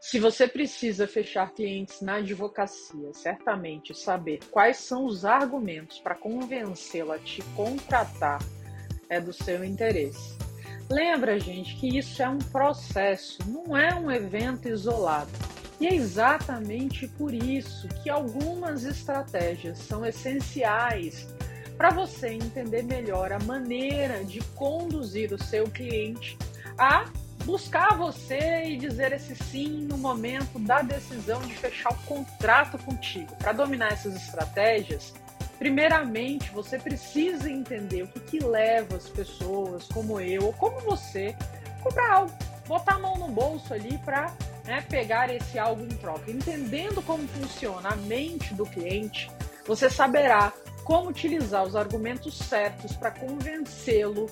Se você precisa fechar clientes na advocacia, certamente saber quais são os argumentos para convencê-lo a te contratar é do seu interesse. Lembra, gente, que isso é um processo, não é um evento isolado. E é exatamente por isso que algumas estratégias são essenciais para você entender melhor a maneira de conduzir o seu cliente a buscar você e dizer esse sim no momento da decisão de fechar o contrato contigo. Para dominar essas estratégias, primeiramente você precisa entender o que, que leva as pessoas, como eu ou como você, comprar algo, botar a mão no bolso ali para né, pegar esse algo em troca. Entendendo como funciona a mente do cliente, você saberá como utilizar os argumentos certos para convencê-lo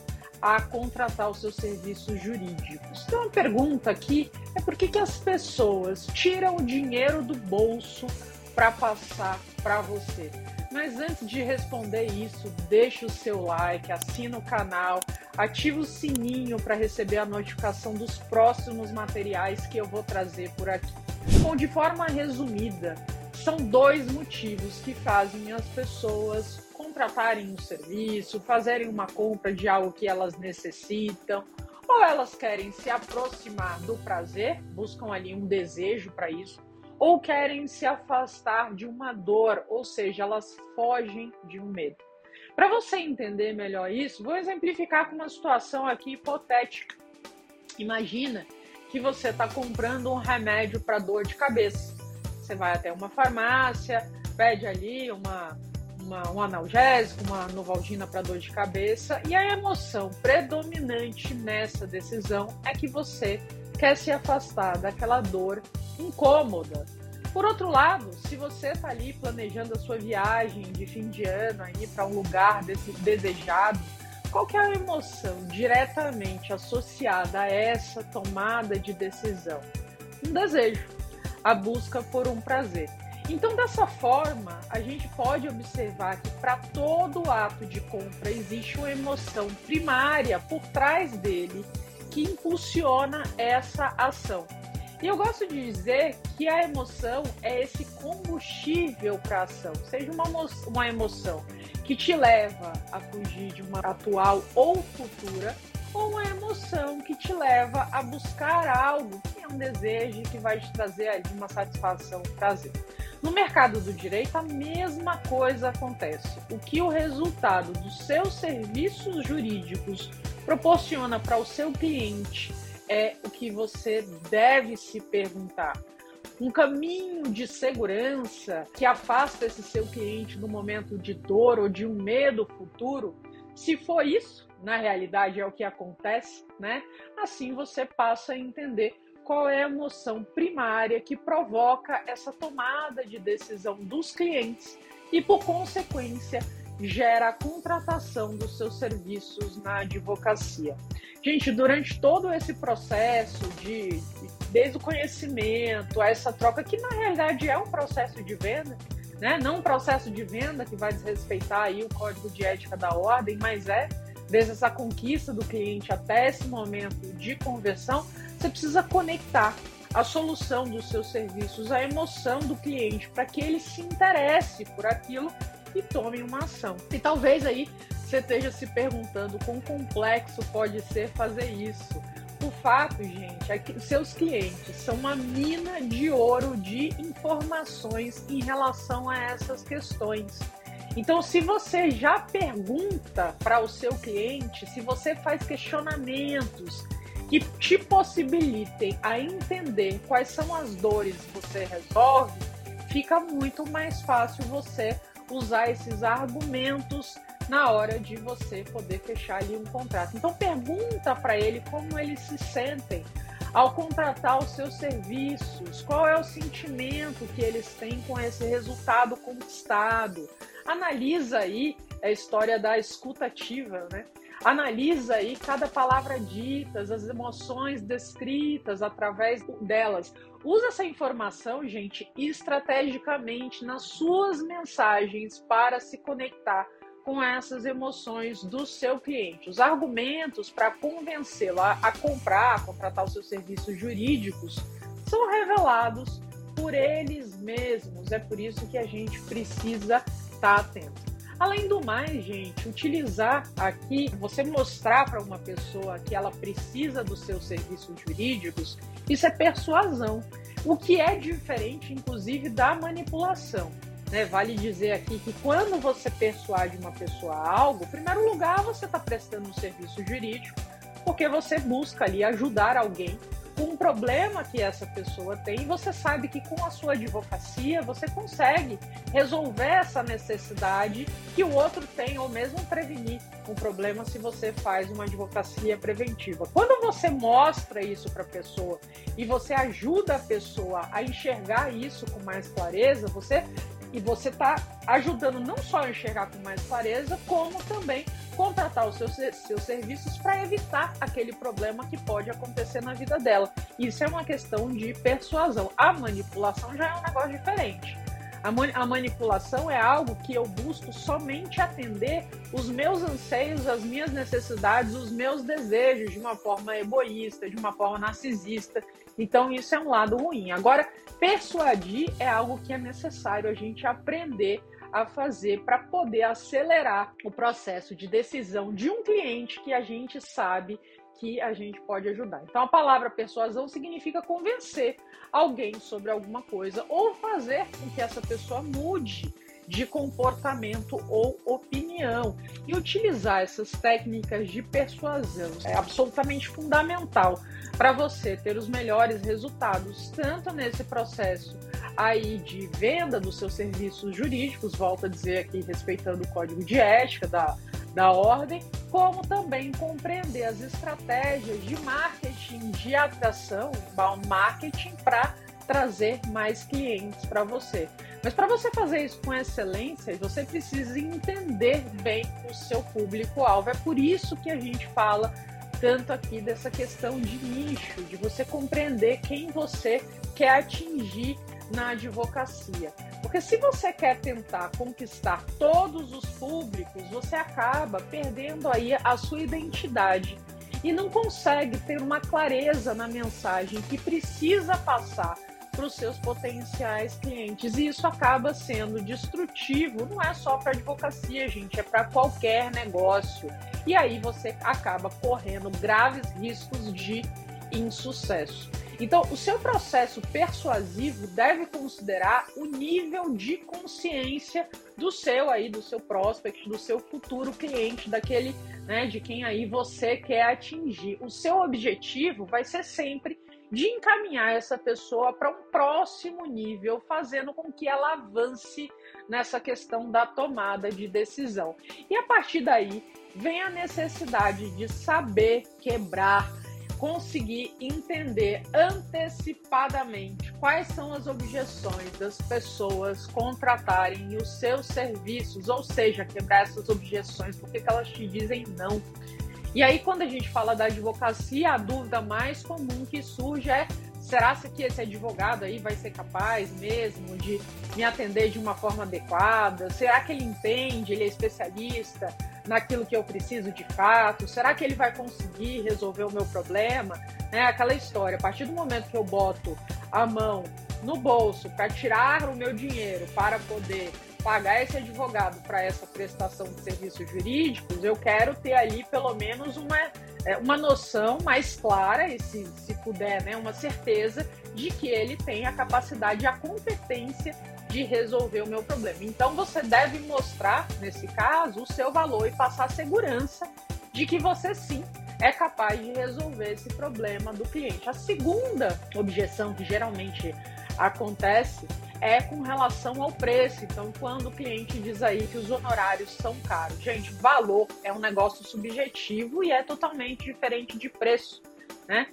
a contratar os seus serviços jurídicos. Então, a pergunta aqui é por que, que as pessoas tiram o dinheiro do bolso para passar para você? Mas antes de responder isso, deixe o seu like, assina o canal, ative o sininho para receber a notificação dos próximos materiais que eu vou trazer por aqui. Bom, de forma resumida, são dois motivos que fazem as pessoas contratarem um serviço, fazerem uma compra de algo que elas necessitam, ou elas querem se aproximar do prazer, buscam ali um desejo para isso, ou querem se afastar de uma dor, ou seja, elas fogem de um medo. Para você entender melhor isso, vou exemplificar com uma situação aqui hipotética. Imagina que você está comprando um remédio para dor de cabeça. Você vai até uma farmácia, pede ali uma uma, um analgésico, uma novalgina para dor de cabeça, e a emoção predominante nessa decisão é que você quer se afastar daquela dor incômoda. Por outro lado, se você está ali planejando a sua viagem de fim de ano para um lugar desejado, qual é a emoção diretamente associada a essa tomada de decisão? Um desejo, a busca por um prazer. Então, dessa forma, a gente pode observar que para todo ato de compra existe uma emoção primária por trás dele que impulsiona essa ação. E eu gosto de dizer que a emoção é esse combustível para a ação, seja uma, uma emoção que te leva a fugir de uma atual ou futura, ou uma emoção que te leva a buscar algo que é um desejo que vai te trazer ali uma satisfação, prazer. No mercado do direito, a mesma coisa acontece. O que o resultado dos seus serviços jurídicos proporciona para o seu cliente é o que você deve se perguntar. Um caminho de segurança que afasta esse seu cliente no momento de dor ou de um medo futuro, se for isso, na realidade é o que acontece, né? Assim você passa a entender qual é a emoção primária que provoca essa tomada de decisão dos clientes e, por consequência, gera a contratação dos seus serviços na advocacia. Gente, durante todo esse processo de desde o conhecimento, a essa troca que na realidade é um processo de venda, né? Não um processo de venda que vai desrespeitar aí o código de ética da ordem, mas é desde essa conquista do cliente até esse momento de conversão, você precisa conectar a solução dos seus serviços à emoção do cliente para que ele se interesse por aquilo e tome uma ação. E talvez aí você esteja se perguntando quão complexo pode ser fazer isso. O fato, gente, é que seus clientes são uma mina de ouro de informações em relação a essas questões. Então, se você já pergunta para o seu cliente, se você faz questionamentos, que te possibilitem a entender quais são as dores que você resolve, fica muito mais fácil você usar esses argumentos na hora de você poder fechar ali um contrato. Então pergunta para ele como eles se sentem ao contratar os seus serviços, qual é o sentimento que eles têm com esse resultado conquistado. Analisa aí a história da escutativa, né? Analisa aí cada palavra dita, as emoções descritas através delas. Usa essa informação, gente, estrategicamente nas suas mensagens para se conectar com essas emoções do seu cliente. Os argumentos para convencê-lo a, comprar, a contratar os seus serviços jurídicos são revelados por eles mesmos. É por isso que a gente precisa estar atento. Além do mais, gente, utilizar aqui, você mostrar para uma pessoa que ela precisa dos seus serviços jurídicos, isso é persuasão. O que é diferente, inclusive, da manipulação. Né? Vale dizer aqui que quando você persuade uma pessoa a algo, em primeiro lugar, você está prestando um serviço jurídico, porque você busca ali ajudar alguém um problema que essa pessoa tem, você sabe que com a sua advocacia você consegue resolver essa necessidade que o outro tem, ou mesmo prevenir um problema se você faz uma advocacia preventiva. Quando você mostra isso para a pessoa e você ajuda a pessoa a enxergar isso com mais clareza, você e você está ajudando não só a enxergar com mais clareza, como também contratar os seus, seus serviços para evitar aquele problema que pode acontecer na vida dela. Isso é uma questão de persuasão. A manipulação já é um negócio diferente. A, a manipulação é algo que eu busco somente atender os meus anseios, as minhas necessidades, os meus desejos de uma forma egoísta, de uma forma narcisista. Então, isso é um lado ruim. Agora, persuadir é algo que é necessário a gente aprender a fazer para poder acelerar o processo de decisão de um cliente que a gente sabe que a gente pode ajudar. Então, a palavra persuasão significa convencer alguém sobre alguma coisa ou fazer com que essa pessoa mude de comportamento ou opinião. E utilizar essas técnicas de persuasão é absolutamente fundamental para você ter os melhores resultados, tanto nesse processo aí de venda dos seus serviços jurídicos, volto a dizer aqui respeitando o código de ética da, da ordem, como também compreender as estratégias de marketing, de atração, marketing para trazer mais clientes para você. Mas para você fazer isso com excelência, você precisa entender bem o seu público-alvo. É por isso que a gente fala tanto aqui dessa questão de nicho, de você compreender quem você quer atingir na advocacia. Porque se você quer tentar conquistar todos os públicos, você acaba perdendo aí a sua identidade e não consegue ter uma clareza na mensagem que precisa passar para os seus potenciais clientes. E isso acaba sendo destrutivo, não é só para advocacia, gente, é para qualquer negócio. E aí você acaba correndo graves riscos de insucesso. Então, o seu processo persuasivo deve considerar o nível de consciência do seu aí, do seu prospect, do seu futuro cliente, daquele, né, de quem aí você quer atingir. O seu objetivo vai ser sempre de encaminhar essa pessoa para um próximo nível, fazendo com que ela avance nessa questão da tomada de decisão. E a partir daí vem a necessidade de saber quebrar, conseguir entender antecipadamente quais são as objeções das pessoas contratarem os seus serviços, ou seja, quebrar essas objeções, porque elas te dizem não e aí, quando a gente fala da advocacia, a dúvida mais comum que surge é: será que esse advogado aí vai ser capaz mesmo de me atender de uma forma adequada? Será que ele entende, ele é especialista naquilo que eu preciso de fato? Será que ele vai conseguir resolver o meu problema? É aquela história, a partir do momento que eu boto a mão no bolso para tirar o meu dinheiro para poder pagar esse advogado para essa prestação de serviços jurídicos, eu quero ter ali pelo menos uma, é, uma noção mais clara, e se, se puder, né, uma certeza de que ele tem a capacidade e a competência de resolver o meu problema. Então você deve mostrar, nesse caso, o seu valor e passar segurança de que você sim é capaz de resolver esse problema do cliente. A segunda objeção que geralmente acontece é com relação ao preço. Então, quando o cliente diz aí que os honorários são caros, gente, valor é um negócio subjetivo e é totalmente diferente de preço, né?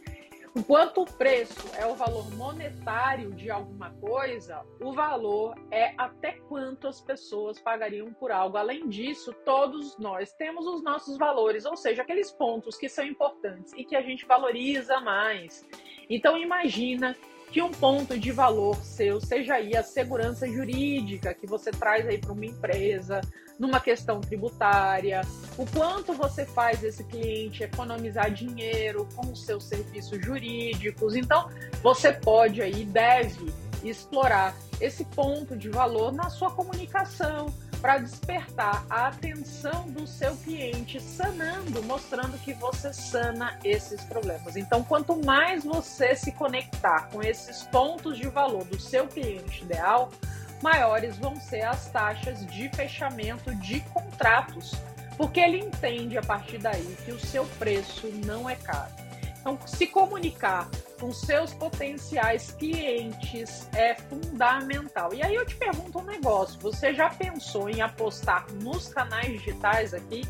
Enquanto o preço é o valor monetário de alguma coisa, o valor é até quanto as pessoas pagariam por algo. Além disso, todos nós temos os nossos valores, ou seja, aqueles pontos que são importantes e que a gente valoriza mais. Então imagina que um ponto de valor seu seja aí a segurança jurídica que você traz aí para uma empresa, numa questão tributária, o quanto você faz esse cliente economizar dinheiro com os seus serviços jurídicos. Então, você pode aí, deve explorar esse ponto de valor na sua comunicação, para despertar a atenção do seu cliente, sanando, mostrando que você sana esses problemas. Então, quanto mais você se conectar com esses pontos de valor do seu cliente ideal, maiores vão ser as taxas de fechamento de contratos, porque ele entende a partir daí que o seu preço não é caro. Então, se comunicar com seus potenciais clientes é fundamental. E aí eu te pergunto um negócio: você já pensou em apostar nos canais digitais aqui?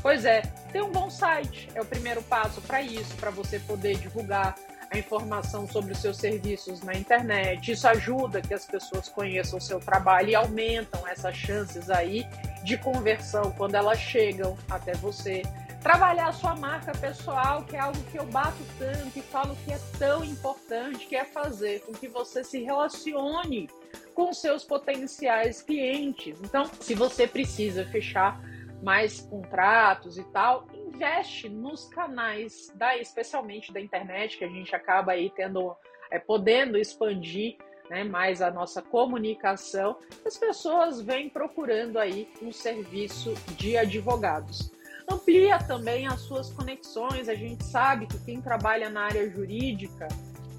Pois é, tem um bom site, é o primeiro passo para isso, para você poder divulgar a informação sobre os seus serviços na internet. Isso ajuda que as pessoas conheçam o seu trabalho e aumentam essas chances aí de conversão quando elas chegam até você trabalhar a sua marca pessoal, que é algo que eu bato tanto e falo que é tão importante, que é fazer com que você se relacione com seus potenciais clientes. Então, se você precisa fechar mais contratos e tal, investe nos canais da, especialmente da internet, que a gente acaba aí tendo, é, podendo expandir né, mais a nossa comunicação. As pessoas vêm procurando aí um serviço de advogados. Amplia também as suas conexões. A gente sabe que quem trabalha na área jurídica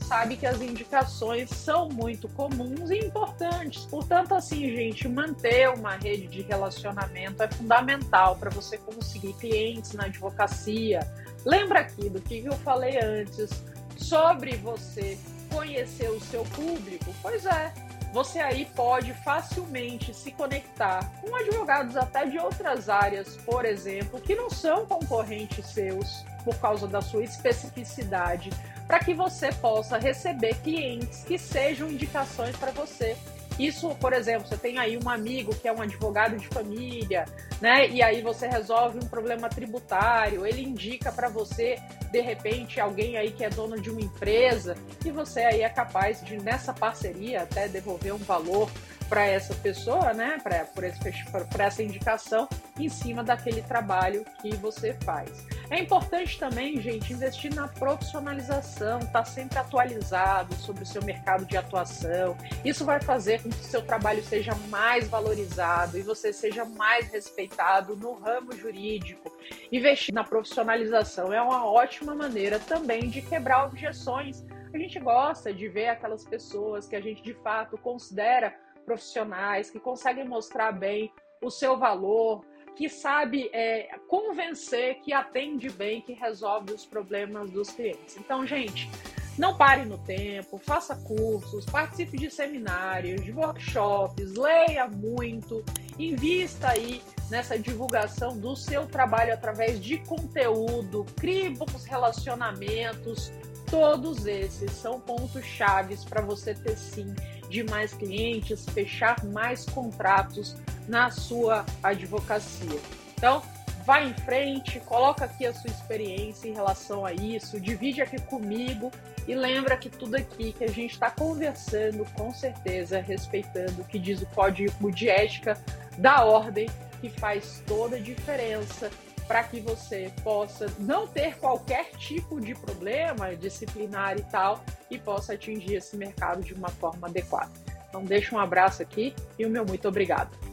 sabe que as indicações são muito comuns e importantes. Portanto, assim, gente, manter uma rede de relacionamento é fundamental para você conseguir clientes na advocacia. Lembra aqui do que eu falei antes sobre você conhecer o seu público? Pois é, você aí pode facilmente se conectar com advogados até de outras áreas, por exemplo, que não são concorrentes seus por causa da sua especificidade, para que você possa receber clientes que sejam indicações para você isso, por exemplo, você tem aí um amigo que é um advogado de família, né? E aí você resolve um problema tributário, ele indica para você, de repente, alguém aí que é dono de uma empresa, e você aí é capaz de, nessa parceria, até devolver um valor para essa pessoa, né, para essa indicação, em cima daquele trabalho que você faz. É importante também, gente, investir na profissionalização, estar tá sempre atualizado sobre o seu mercado de atuação. Isso vai fazer com que o seu trabalho seja mais valorizado e você seja mais respeitado no ramo jurídico. Investir na profissionalização é uma ótima maneira também de quebrar objeções. A gente gosta de ver aquelas pessoas que a gente de fato considera profissionais, que conseguem mostrar bem o seu valor, que sabe é, convencer, que atende bem, que resolve os problemas dos clientes. Então, gente, não pare no tempo, faça cursos, participe de seminários, de workshops, leia muito, invista aí nessa divulgação do seu trabalho através de conteúdo, crie bons relacionamentos. Todos esses são pontos chaves para você ter sim de mais clientes, fechar mais contratos na sua advocacia. Então, vá em frente, coloca aqui a sua experiência em relação a isso, divide aqui comigo e lembra que tudo aqui que a gente está conversando, com certeza, respeitando o que diz o código de ética da ordem, que faz toda a diferença para que você possa não ter qualquer tipo de problema disciplinar e tal e possa atingir esse mercado de uma forma adequada. Então, deixo um abraço aqui e o meu muito obrigado.